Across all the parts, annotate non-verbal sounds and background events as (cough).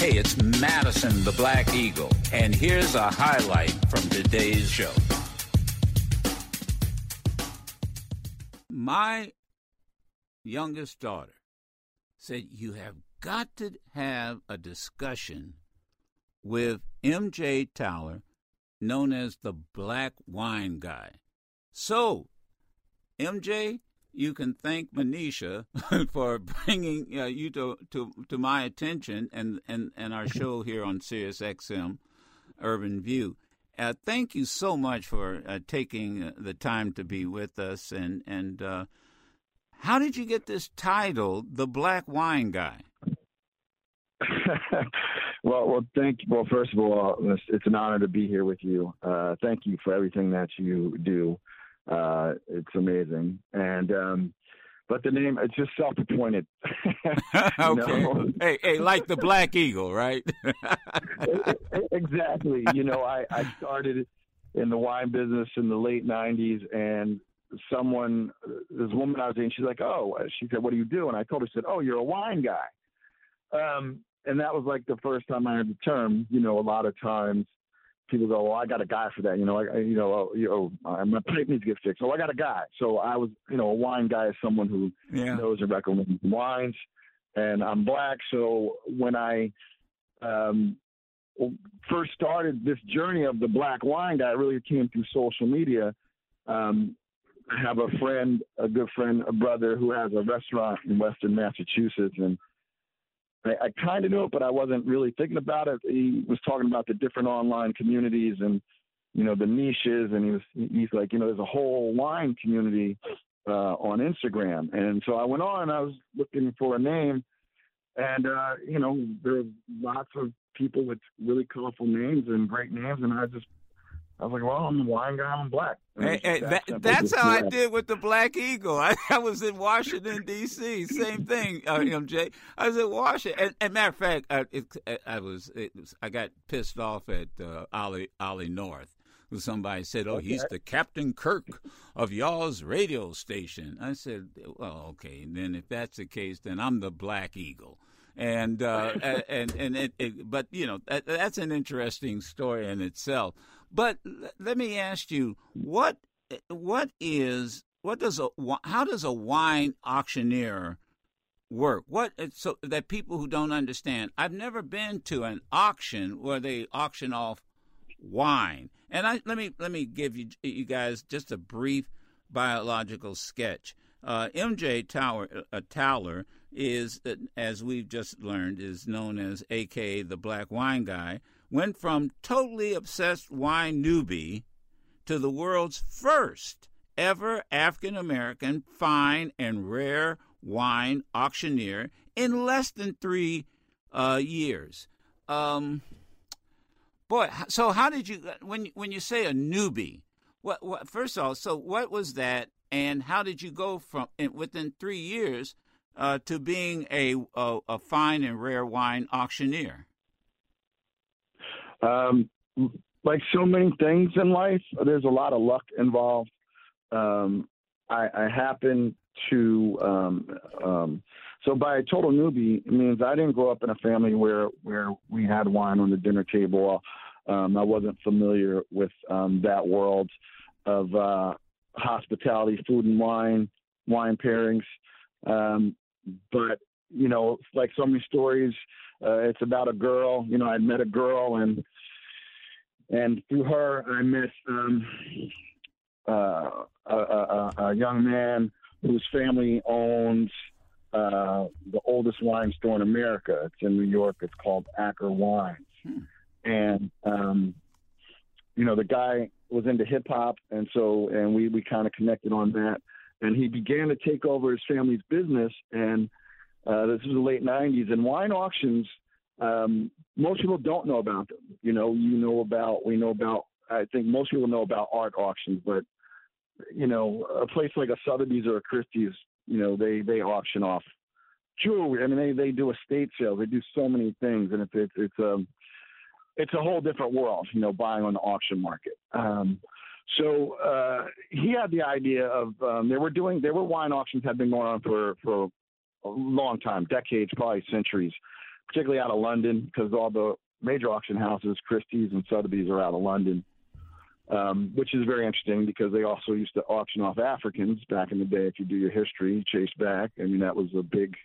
Hey, it's Madison the Black Eagle, and here's a highlight from today's show. My youngest daughter said, You have got to have a discussion with MJ Towler, known as the Black Wine Guy. So, MJ, you can thank Manisha (laughs) for bringing uh, you to, to, to my attention and, and, and our show here on Sirius XM Urban View. Uh, thank you so much for uh, taking uh, the time to be with us. And, and uh, how did you get this title, The Black Wine Guy? (laughs) well, well, thank you. Well, first of all, it's, it's an honor to be here with you. Uh, thank you for everything that you do. Uh, it's amazing. And um, but the name it's just self-appointed. (laughs) okay. Hey, hey, like the Black Eagle, right? (laughs) exactly. You know, I, I started in the wine business in the late '90s, and someone, this woman I was in, she's like, "Oh," she said, "What do you do?" And I told her, "said, oh, you're a wine guy." Um, and that was like the first time I heard the term. You know, a lot of times people go, "Well, I got a guy for that." You know, I, you know, oh, you know, uh, my pipe needs to get fixed. So I got a guy. So I was, you know, a wine guy is someone who yeah. knows and recommends wines, and I'm black. So when I um, first started this journey of the black wine guy, it really came through social media. Um, I have a friend, a good friend, a brother who has a restaurant in Western Massachusetts, and I, I kind of knew it, but I wasn't really thinking about it. He was talking about the different online communities and you know the niches, and he was he's like, you know, there's a whole wine community uh, on Instagram, and so I went on. I was looking for a name, and uh, you know, there are lots of people with really colorful names and great names, and I just I was like, well, I'm a wine guy. I'm black. Hey, hey, that, that's how I did with the Black Eagle. (laughs) I, I was in Washington D.C. Same thing, uh, MJ. I was in Washington. And, and matter of fact, I, it, I was, it was I got pissed off at uh, Ollie Ollie North. Who somebody said, "Oh, okay. he's the Captain Kirk of y'all's radio station." I said, "Well, okay. And then if that's the case, then I'm the Black Eagle." and uh, (laughs) and and it, it, but you know that, that's an interesting story in itself. But let me ask you, what what is what does a how does a wine auctioneer work? What so that people who don't understand, I've never been to an auction where they auction off wine. And I let me let me give you you guys just a brief biological sketch. Uh, MJ Tower uh, Towler is, uh, as we've just learned, is known as AKA the Black Wine Guy went from totally obsessed wine newbie to the world's first ever African American fine and rare wine auctioneer in less than three uh, years. Um, boy, so how did you when when you say a newbie? What, what first of all, so what was that, and how did you go from within three years uh, to being a, a a fine and rare wine auctioneer? Um, like so many things in life, there's a lot of luck involved. Um, I, I happen to um, um, so by a total newbie means I didn't grow up in a family where where we had wine on the dinner table. Um, I wasn't familiar with um, that world of uh, hospitality, food and wine, wine pairings. Um, but you know, like so many stories, uh, it's about a girl. You know, I met a girl and and through her I met um, uh, a, a, a, young man whose family owns uh, the oldest wine store in America. It's in New York. It's called Acker Wines, hmm. and um, you know the guy was into hip hop, and so and we we kind of connected on that. And he began to take over his family's business, and uh, this was the late '90s. And wine auctions um, most people don't know about them. You know, you know about, we know about, I think most people know about art auctions, but, you know, a place like a Sotheby's or a Christie's, you know, they, they auction off jewelry. I mean, they, they do estate sales. They do so many things. And it's, it's, it's, um, it's a whole different world, you know, buying on the auction market. Um, so uh, he had the idea of um, they were doing they were wine auctions had been going on for for a long time, decades, probably centuries particularly out of London, because all the major auction houses, Christie's and Sotheby's, are out of London. Um, which is very interesting because they also used to auction off Africans back in the day. If you do your history, chase back. I mean, that was a big,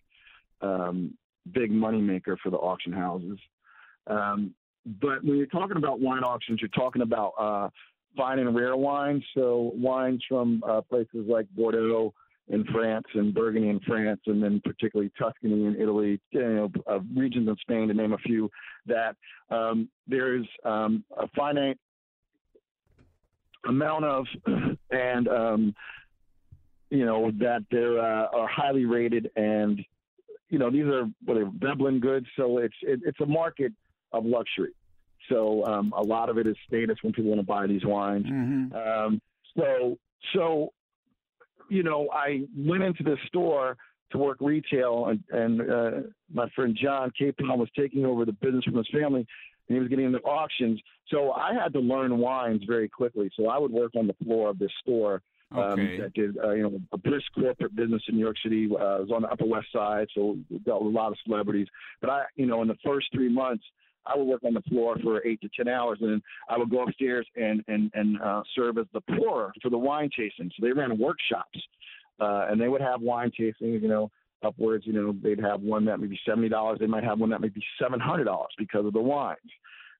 um, big moneymaker for the auction houses. Um, but when you're talking about wine auctions, you're talking about uh, fine and rare wines. So wines from uh, places like Bordeaux in France and Burgundy in France, and then particularly Tuscany in Italy, you know, uh, regions of Spain to name a few. That um, there's um, a finite amount of, (clears throat) and um, you know that there are uh, are highly rated, and you know these are what are Veblen goods, so it's it, it's a market of luxury. So um, a lot of it is status when people want to buy these wines. Mm-hmm. Um, so so you know I went into this store to work retail, and, and uh, my friend John Kapon was taking over the business from his family, and he was getting into auctions. So I had to learn wines very quickly. So I would work on the floor of this store. Um, Okay. that did uh, you know a brisk corporate business in New York City. Uh, I was on the Upper West Side, so dealt with a lot of celebrities. But I, you know, in the first three months, I would work on the floor for eight to ten hours, and then I would go upstairs and and and uh, serve as the pourer for the wine tasting. So they ran workshops, uh, and they would have wine tastings. You know, upwards. You know, they'd have one that may be seventy dollars. They might have one that may be seven hundred dollars because of the wines,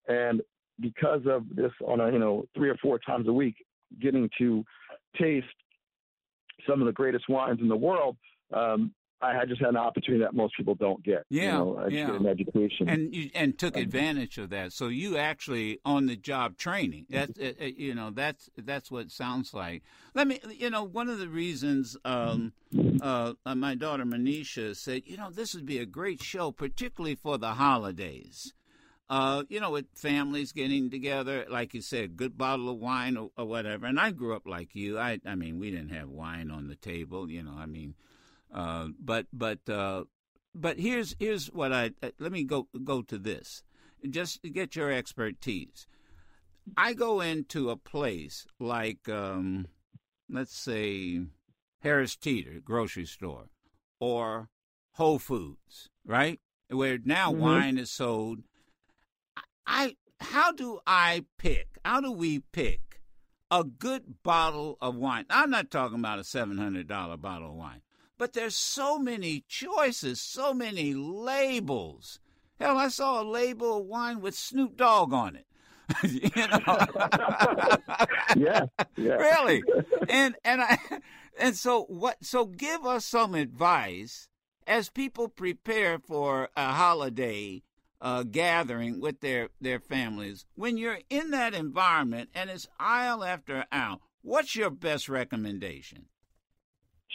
and because of this on a you know three or four times a week, getting to taste some of the greatest wines in the world. Um, I had just had an opportunity that most people don't get. Yeah, you know, I yeah. get an education. and you and took advantage of that. So you actually on the job training. That's uh, you know that's that's what it sounds like. Let me you know one of the reasons um, uh, uh, my daughter Manisha said you know this would be a great show, particularly for the holidays. Uh, you know, with families getting together, like you said, a good bottle of wine or, or whatever. And I grew up like you. I, I mean, we didn't have wine on the table. You know, I mean, uh, but but uh, but here's here's what I uh, let me go go to this just to get your expertise. I go into a place like um, let's say Harris Teeter grocery store or Whole Foods, right? Where now Mhm. wine is sold. I how do I pick? How do we pick a good bottle of wine? I'm not talking about a seven hundred dollar bottle of wine, but there's so many choices, so many labels. Hell, I saw a label of wine with Snoop Dogg on it. (laughs) you know, (laughs) yeah, yeah. really, and and I and so what? So give us some advice as people prepare for a holiday uh, gathering with their their families. When you're in that environment and it's aisle after aisle, what's your best recommendation?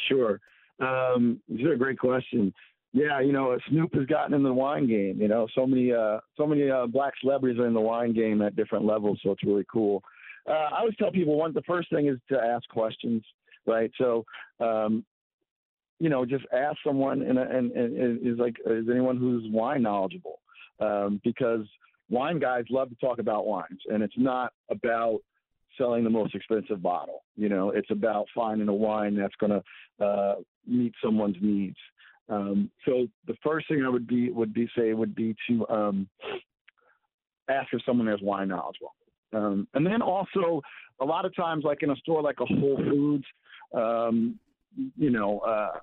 Sure. Um, these are a great question. Yeah, you know, Snoop has gotten in the wine game. You know, so many, uh, so many uh, black celebrities are in the wine game at different levels, so it's really cool. Uh, I always tell people one, the first thing is to ask questions, right? So, um, you know, just ask someone, and, and, and is like, is anyone who's wine knowledgeable? Um, because wine guys love to talk about wines, and it's not about selling the most expensive bottle. You know, it's about finding a wine that's going to uh, meet someone's needs. Um, so the first thing I would be would be say would be to um, ask if someone has wine knowledgeable, um, and then also a lot of times, like in a store like a Whole Foods, um, you know. Uh,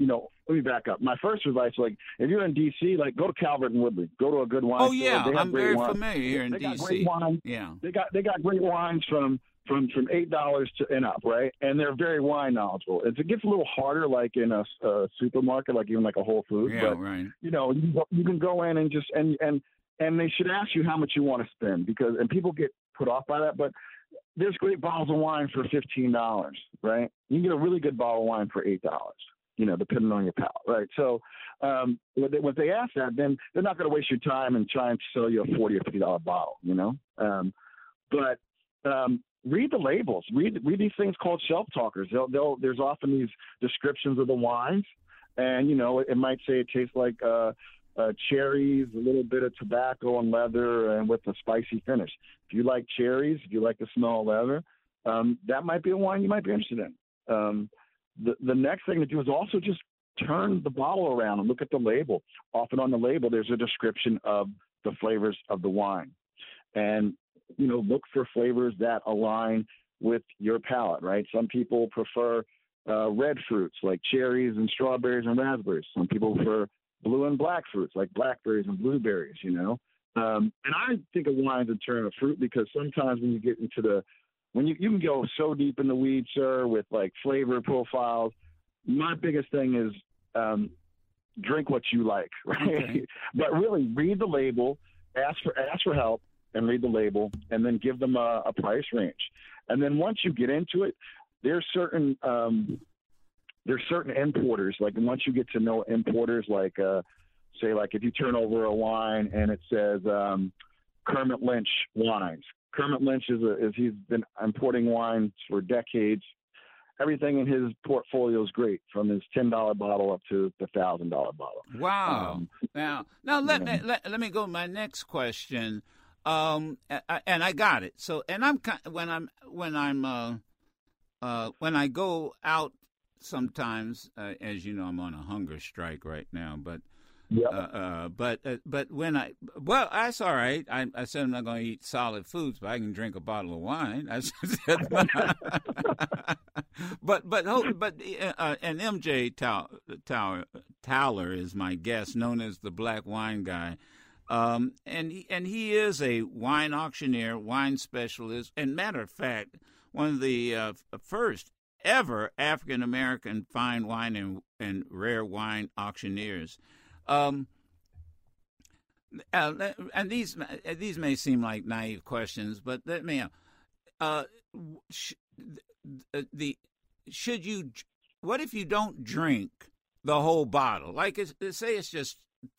you know, let me back up. My first advice, like, if you're in D.C., like, go to Calvert and Woodley. Go to a good wine Oh store. yeah, They I'm very wine. familiar here in They got D.C. great wine. Yeah. They got they got great wines from from from eight dollars to and up, right? And they're very wine knowledgeable. It's, it gets a little harder, like in a, a supermarket, like even like a Whole Foods. Yeah, but right. you know, you, can go- you can go in and just and and and they should ask you how much you want to spend because and people get put off by that, but there's great bottles of wine for fifteen dollars, right? You can get a really good bottle of wine for eight dollars. You know, depending on your palate, right? So, um, when they, they ask that, then they're not going to waste your time and try and sell you a forty or fifty dollar bottle. You know, um, but um, read the labels. Read read these things called shelf talkers. They'll, they'll, there's often these descriptions of the wines, and you know, it, it might say it tastes like uh, uh, cherries, a little bit of tobacco and leather, and with a spicy finish. If you like cherries, if you like the smell of leather, um, that might be a wine you might be interested in. Um, the the next thing to do is also just turn the bottle around and look at the label. Often on the label, there's a description of the flavors of the wine. And, you know, look for flavors that align with your palate, right? Some people prefer uh, red fruits like cherries and strawberries and raspberries. Some people prefer blue and black fruits like blackberries and blueberries, you know. Um, and I think of wines in terms of fruit because sometimes when you get into the when you you can go so deep in the weeds, sir, with like flavor profiles. My biggest thing is um, drink what you like, (laughs) right? Okay. but really, read the label, ask for ask for help, and read the label, and then give them a, a price range. And then once you get into it, there's certain um, there's certain importers. Like once you get to know importers, like uh, say like if you turn over a wine and it says um, Kermit Lynch wines. Kermit Lynch is, a, is he's been importing wines for decades. Everything in his portfolio is great, from his ten dollar bottle up to the thousand dollar bottle. Wow! Um, now, now let me let, let me go to my next question. Um, and I got it. So, and I'm when I'm when I'm uh, uh, when I go out sometimes, uh, as you know, I'm on a hunger strike right now, but yeah. Uh, uh, but uh, but when I well, that's all right. I, I said I'm not going to eat solid foods, but I can drink a bottle of wine. (laughs) I said, (laughs) but but but uh, and MJ Tower Towler is my guest, known as the Black Wine Guy. Um, and he, and he is a wine auctioneer, wine specialist, and matter of fact, one of the uh, first ever African American fine wine and, and rare wine auctioneers. Um, uh, and these these may seem like naive questions, but let me. Uh, sh- the should you? What if you don't drink the whole bottle? Like, it's, say it's just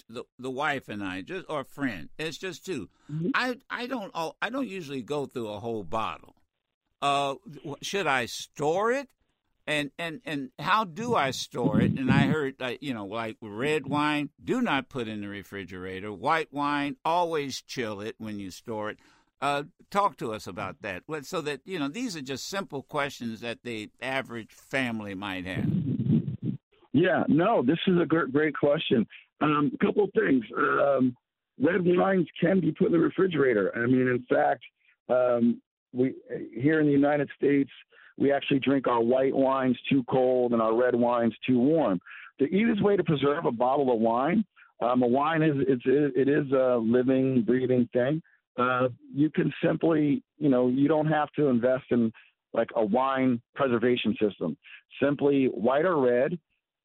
the the wife and I, just or a friend. It's just 2 mm-hmm. I I don't I don't usually go through a whole bottle. Uh, should I store it? And and and how do I store it? And I heard, uh, you know, like red wine, do not put in the refrigerator. White wine, always chill it when you store it. Uh, talk to us about that, so that you know these are just simple questions that the average family might have. Yeah, no, this is a great, great question. Um, a couple of things. Um, red wines can be put in the refrigerator. I mean, in fact, um, we here in the United States we actually drink our white wines too cold and our red wines too warm. The easiest way to preserve a bottle of wine, um, a wine is it's, it is a living, breathing thing. Uh, you can simply, you know, you don't have to invest in like a wine preservation system. Simply white or red,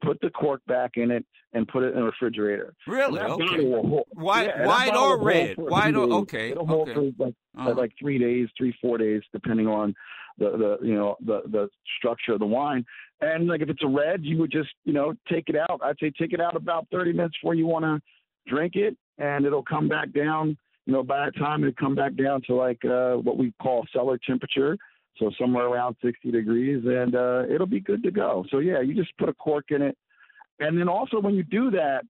put the cork back in it and put it in the refrigerator. Really? Okay. white, yeah, white or red? White or okay. It'll hold okay. for like, uh-huh. like three days, three four days, depending on the the you know the the structure of the wine. And like if it's a red, you would just you know take it out. I'd say take it out about 30 minutes before you want to drink it, and it'll come back down. You know, by the time it'll come back down to like uh, what we call cellar temperature, so somewhere around 60 degrees, and uh, it'll be good to go. So yeah, you just put a cork in it, and then also when you do that,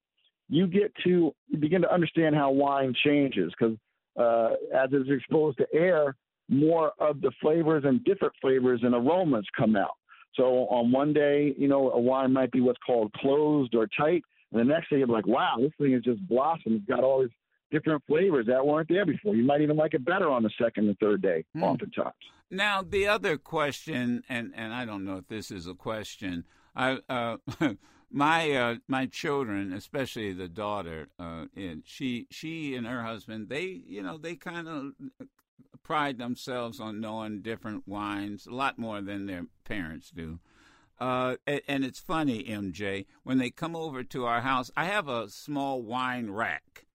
you get to begin to understand how wine changes because uh, as it's exposed to air, more of the flavors and different flavors and aromas come out. So on one day, you know, a wine might be what's called closed or tight, and the next day you're like, wow, this thing has just blossomed. It's got all these different flavors that weren't there before. You might even like it better on the second and third day, mm. oftentimes. Now the other question, and and I don't know if this is a question. I uh, (laughs) my uh, my children, especially the daughter, uh, and she she and her husband, they you know they kind of pride themselves on knowing different wines a lot more than their parents do. Uh, and, it's funny, MJ, when they come over to our house, I have a small wine rack.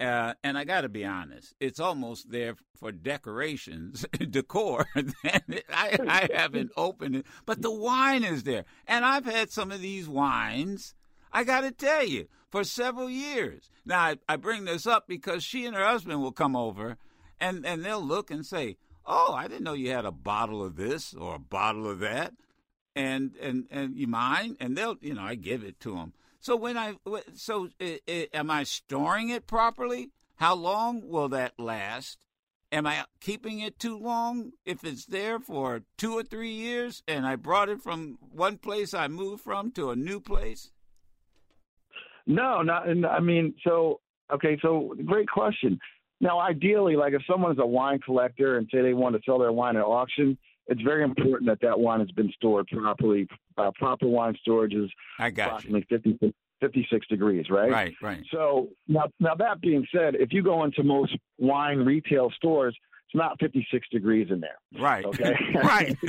Uh, and I got to be honest, it's almost there for decorations, (laughs) decor. (laughs) I, I haven't opened it, but the wine is there. And I've had some of these wines, I got to tell you, for several years. Now, I, I bring this up because she and her husband will come over and and they'll look and say, "Oh, I didn't know you had a bottle of this or a bottle of that," and and and you mind? And they'll, you know, I give it to them. So when I so am I storing it properly? How long will that last? Am I keeping it too long? If it's there for two or three years and I brought it from one place I moved from to a new place? No, not. I mean, so okay, so great question. Now, ideally, like if someone's a wine collector and say they want to sell their wine at auction, it's very important that that wine has been stored properly. Uh, proper wine storage is I got approximately 50, 56 degrees, right? Right, right. So now, now that being said, if you go into most wine retail stores, it's not 56 degrees in there. Right. Okay. (laughs) right. (laughs)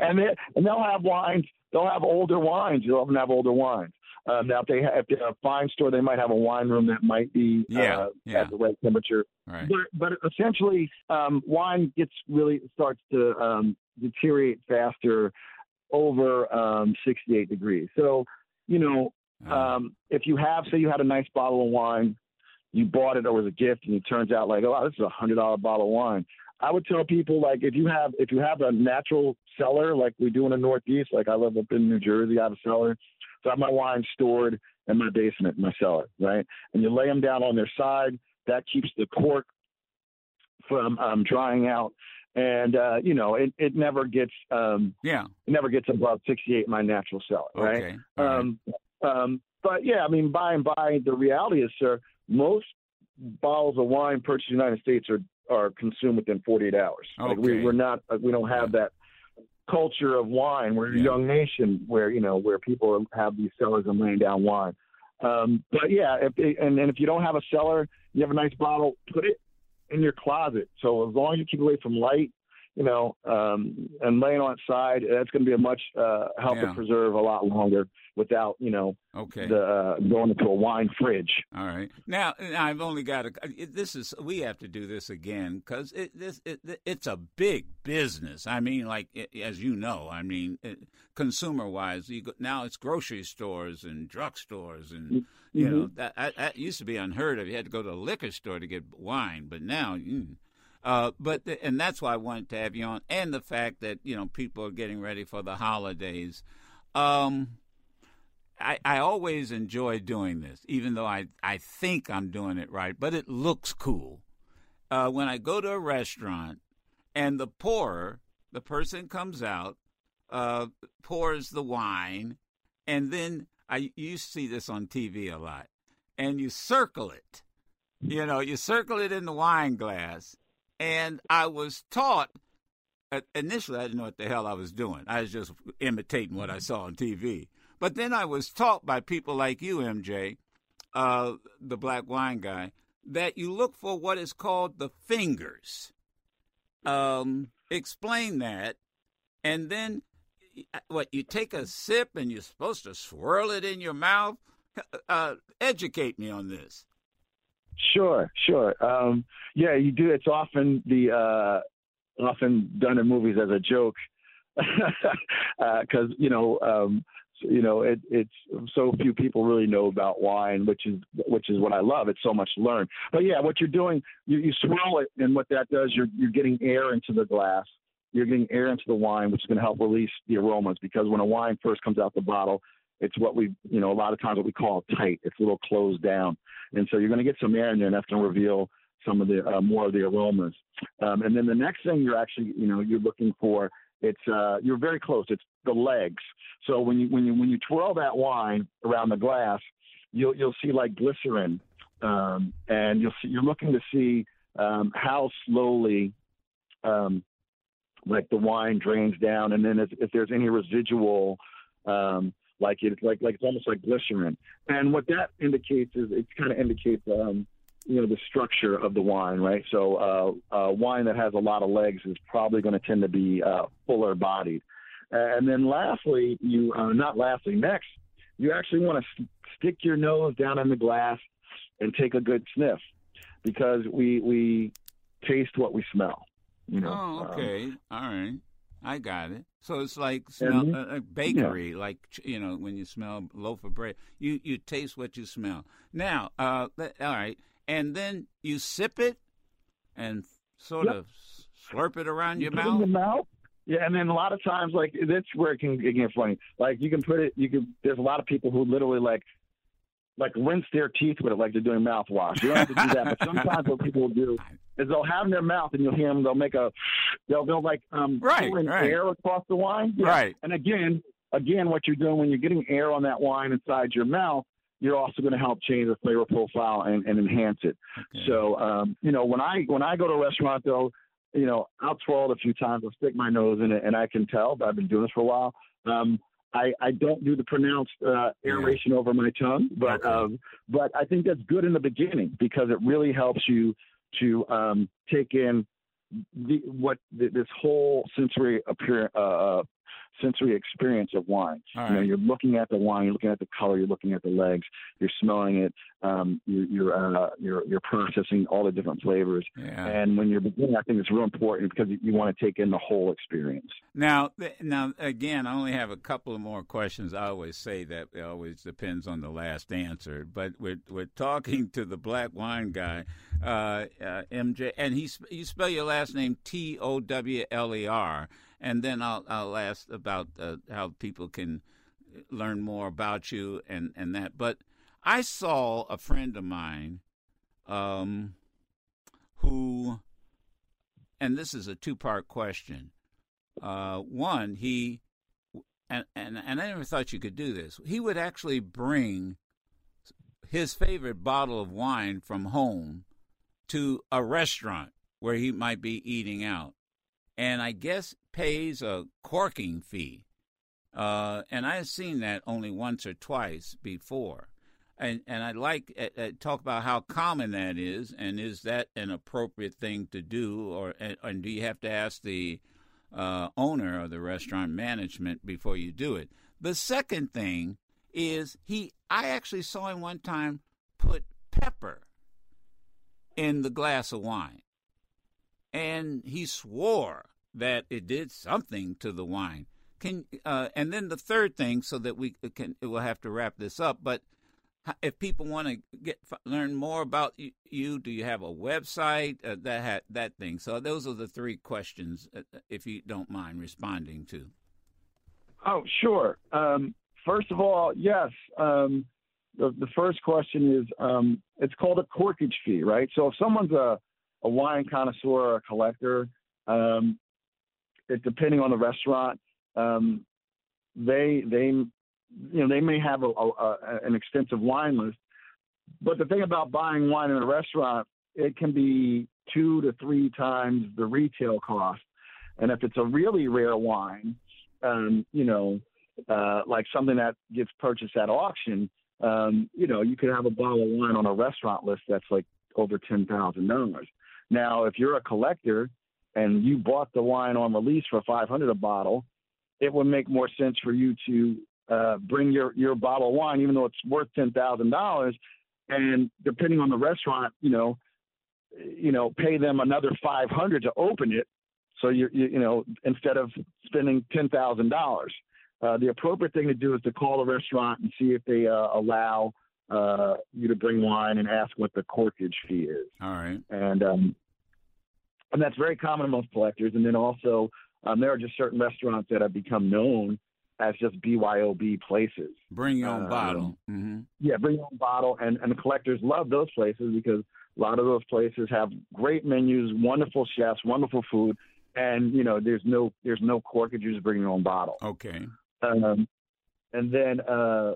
and they and they'll have wines. They'll have older wines. You'll often have older wines. Um, now, if they have, a fine store, they might have a wine room that might be Yeah, uh, yeah. at the right temperature. Right. But but essentially, um, wine gets really starts to um, deteriorate faster over um, 68 degrees. So you know, Uh, um, if you have, say, you had a nice bottle of wine, you bought it or as a gift, and it turns out like, oh, wow, this is a hundred dollar bottle of wine. I would tell people like if you have if you have a natural cellar like we do in the Northeast, like I live up in New Jersey, I have a cellar, so I have my wine stored in my basement, in my cellar, right? And you lay them down on their side. That keeps the cork from um, drying out, and uh, you know it, it never gets um, yeah. it never gets above 68 in my natural cellar, right? Okay. right. Um, um, but yeah, I mean, by and by, the reality is, sir, most bottles of wine purchased in the United States are are consumed within 48 hours. Like we, Okay. we're not, uh, we don't have that culture of wine. We're a young nation where you know where people have these cellars and laying down wine. Um, but yeah, if, and, and if you don't have a cellar, you have a nice bottle, put it in your closet. So as long as you keep away from light, you know, um, and laying on its side, that's going to be a much uh, help Yeah. it preserve a lot longer without you know okay. the uh, going into a wine fridge. All right. Now I've only got a. This is we have to do this again because it, this it, it's a big business. I mean, like it, as you know, I mean, consumer wise, you go, now it's grocery stores and drugstores and you know that, that that used to be unheard of. You had to go to a liquor store to get wine, but now. Mm, uh, but the, and that's why I wanted to have you on, and the fact that you know people are getting ready for the holidays. Um, I, I always enjoy doing this, even though I, I think I'm doing it right, but it looks cool. Uh, when I go to a restaurant and the pourer, the person comes out, uh, pours the wine, and then I you see this on TV a lot, and you circle it. You know, you circle it in the wine glass. And I was taught uh, initially I didn't know what the hell I was doing. I was just imitating what I saw on TV. But then I was taught by people like you, MJ, uh, the black wine guy, that you look for what is called the fingers. Um, explain that, and then what? You take a sip and you're supposed to swirl it in your mouth. Uh, educate me on this. Sure, sure. Um, yeah, you do. It's often the uh, often done in movies as a joke (laughs) because you know um, you know it, it's so few people really know about wine, which is which is what I love. It's so much to learn. But yeah, what you're doing, you, you swirl it, and what that does, you're you're getting air into the glass. You're getting air into the wine, which is going to help release the aromas. Because when a wine first comes out the bottle, it's what we you know a lot of times what we call tight. It's a little closed down, and so you're going to get some air in there, and that's going to reveal some of the uh, more of the aromas. Um, and then the next thing you're actually you know you're looking for it's uh, you're very close. It's the legs. So when you when you when you twirl that wine around the glass, you'll you'll see like glycerin, um, and you'll see you're looking to see um, how slowly. Um, like the wine drains down, and then if, if there's any residual, um, like it's like like it's almost like glycerin. And what that indicates is it kind of indicates um, you know the structure of the wine, right? So uh, uh, wine that has a lot of legs is probably going to tend to be uh, fuller bodied. And then lastly, you uh, not lastly, next you actually want to st- stick your nose down in the glass and take a good sniff because we we taste what we smell. You know. Oh, Um, okay. All right. I got it. So it's like smell Mhm. uh, a bakery, like you know when you smell loaf of bread, you you taste what you smell. Now, uh, th- all right, and then you sip it and sort Yep. of slurp it around your it in mouth. the mouth. Yeah, and then a lot of times, like that's where it can it get funny. Like you can put it, you can. There's a lot of people who literally like, like rinse their teeth with it, like they're doing mouthwash. You don't have to do that, but (laughs) sometimes what people will do is they'll have in their mouth, and you'll hear them. They'll make a, they'll they'll like um Right, right. air across the wine. Yeah. Right. And again, again, what you're doing when you're getting air on that wine inside your mouth, you're also going to help change the flavor profile and, and enhance it. Okay. So, um, you know, when I when I go to a restaurant, though, you know, I'll twirl it a few times. I'll stick my nose in it, and I can tell. But I've been doing this for a while. Um, I, I don't do the pronounced uh, aeration yeah. over my tongue, but okay. um, but I think that's good in the beginning because it really helps you to um, take in the, what this whole sensory appear, uh sensory experience of wine. Right. You know, you're looking at the wine, you're looking at the color, you're looking at the legs, you're smelling it, um, you, you're uh, you're you're processing all the different flavors. Yeah. And when you're beginning, I think it's real important because you, you want to take in the whole experience. Now, now again, I only have a couple of more questions. I always say that it always depends on the last answer, but we're we're talking to the black wine guy, uh, uh, MJ, and he you spell your last name T O W L E R and then I'll I'll ask about uh, how people can learn more about you and and that. But I saw a friend of mine, um, who, and this is a two part question. Uh, one, he, and, and and I never thought you could do this. He would actually bring his favorite bottle of wine from home to a restaurant where he might be eating out and I guess pays a corking fee. Uh, and I've seen that only once or twice before. And and I'd like uh, uh, talk about how common that is, and is that an appropriate thing to do, or and, and do you have to ask the uh, owner or the restaurant management before you do it? The second thing is he. I actually saw him one time put pepper in the glass of wine and he swore that it did something to the wine. Can uh, and then the third thing, so that we can we'll have to wrap this up. But if people want to get learn more about you, do you have a website uh, that had that thing? So those are the three questions, uh, if you don't mind responding to. Oh, sure. Um, first of all, yes. Um, the, the first question is um, it's called a corkage fee, right? So if someone's a a wine connoisseur or a collector, um, it, depending on the restaurant, um, they they you know they may have a, a, a, an extensive wine list, but the thing about buying wine in a restaurant, it can be two to three times the retail cost, and if it's a really rare wine, um, you know, uh, like something that gets purchased at auction, um, you know, you could have a bottle of wine on a restaurant list that's like over ten thousand dollars. Now, if you're a collector and you bought the wine on release for 500 a bottle, it would make more sense for you to uh, bring your your bottle of wine, even though it's worth ten thousand dollars, and depending on the restaurant, you know, you know, pay them another 500 to open it. So you you, you know, instead of spending ten thousand uh, dollars, the appropriate thing to do is to call the restaurant and see if they uh, allow uh, you to bring wine and ask what the corkage fee is. All right. And um, and that's very common amongst collectors. And then also, um, there are just certain restaurants that have become known as just BYOB places. Bring your own um, bottle. Mm-hmm. Yeah, bring your own bottle, and and collectors love those places because a lot of those places have great menus, wonderful chefs, wonderful food, and you know there's no there's no corkage. You just bring your own bottle. Okay. Um, and then uh,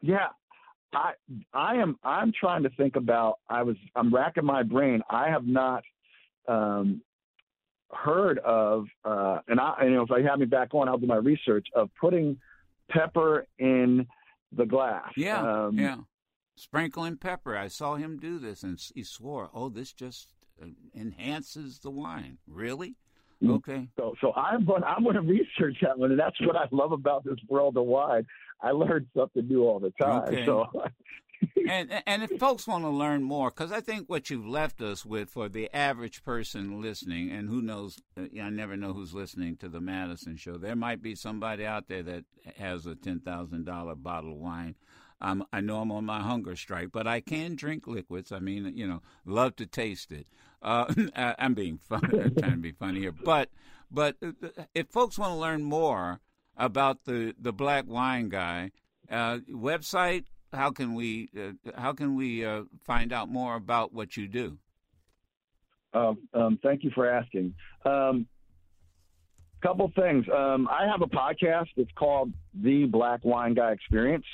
yeah, I I am I'm trying to think about I was I'm racking my brain. I have not um, heard of uh, and I you know if I have me back on I'll do my research of putting pepper in the glass. Yeah, um, yeah. Sprinkling pepper. I saw him do this, and he swore, "Oh, this just uh, enhances the wine." Really? Mm. Okay. So, so I'm going. I'm going to research that one, and that's what I love about this world of wine. I learn something new all the time. Okay. So. (laughs) and and if folks want to learn more, because I think what you've left us with for the average person listening, and who knows, uh, I never know who's listening to the Madison show. There might be somebody out there that has a ten thousand dollar bottle of wine. Um, I know I'm on my hunger strike, but I can drink liquids. I mean, you know, love to taste it. Uh, (laughs) I'm being fun, I'm trying to be funny here, but but uh, if folks want to learn more about the the black wine guy. Uh, website? How can we uh, how can we uh, find out more about what you do? Um, um, thank you for asking. Um, couple things. Um, I have a podcast. It's called The Black Wine Guy Experience,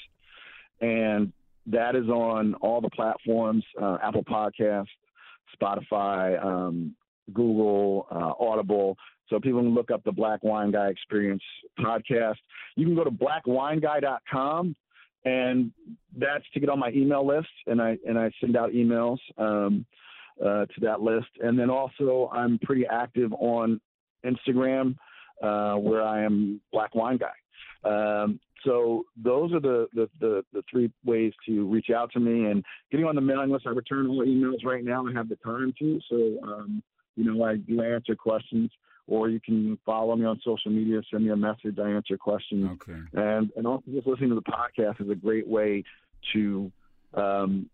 and that is on all the platforms: uh, Apple Podcast, Spotify, um, Google, uh, Audible. So people can look up the Black Wine Guy Experience podcast. You can go to blackwineguy.com, and that's to get on my email list, and I and I send out emails um, uh, to that list. And then also, I'm pretty active on Instagram, uh, where I am Black Wine Guy. Um, so those are the, the, the, the, three ways to reach out to me and getting on the mailing list. I return all emails right now. I have the time to. So, um, you know, I do answer questions or you can follow me on social media, send me a message. I answer questions. Okay. And, and also just listening to the podcast is a great way to, um,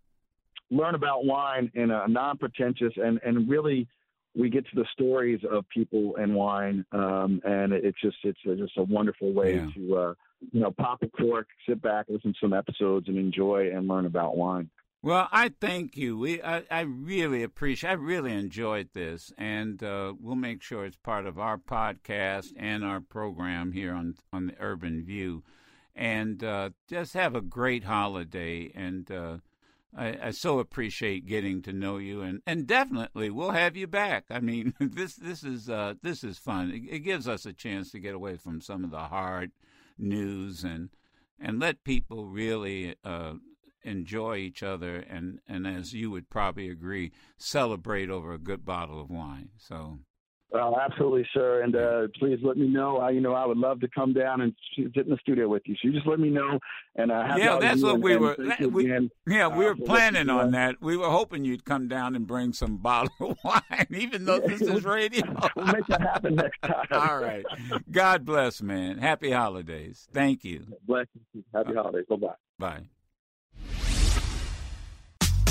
learn about wine in a non-pretentious and, and really we get to the stories of people and wine, um, and it's just it's a, just a wonderful way Yeah. to uh, you know pop a cork, sit back, listen to some episodes, and enjoy and learn about wine. Well, I thank you. We, I, I really appreciate. I really enjoyed this, and uh, we'll make sure it's part of our podcast and our program here on on the Urban View. And uh, just have a great holiday. And uh, I, I so appreciate getting to know you, and, and definitely we'll have you back. I mean, (laughs) this this is uh, this is fun. It, it gives us a chance to get away from some of the hard news and and let people really uh, enjoy each other and, and as you would probably agree, celebrate over a good bottle of wine. So Well, absolutely, sir. And uh, please let me know. I, you know, I would love to come down and sit in the studio with you. So you just let me know. And uh, happy Yeah, that's what we were- we- yeah, we Uh, were planning on that. We were hoping you'd come down and bring some (laughs) bottle of wine, even though this is radio. (laughs) We'll make that happen next time. All right. God bless, man. Happy holidays. Thank you. Bless you. Happy holidays. Bye bye. Bye.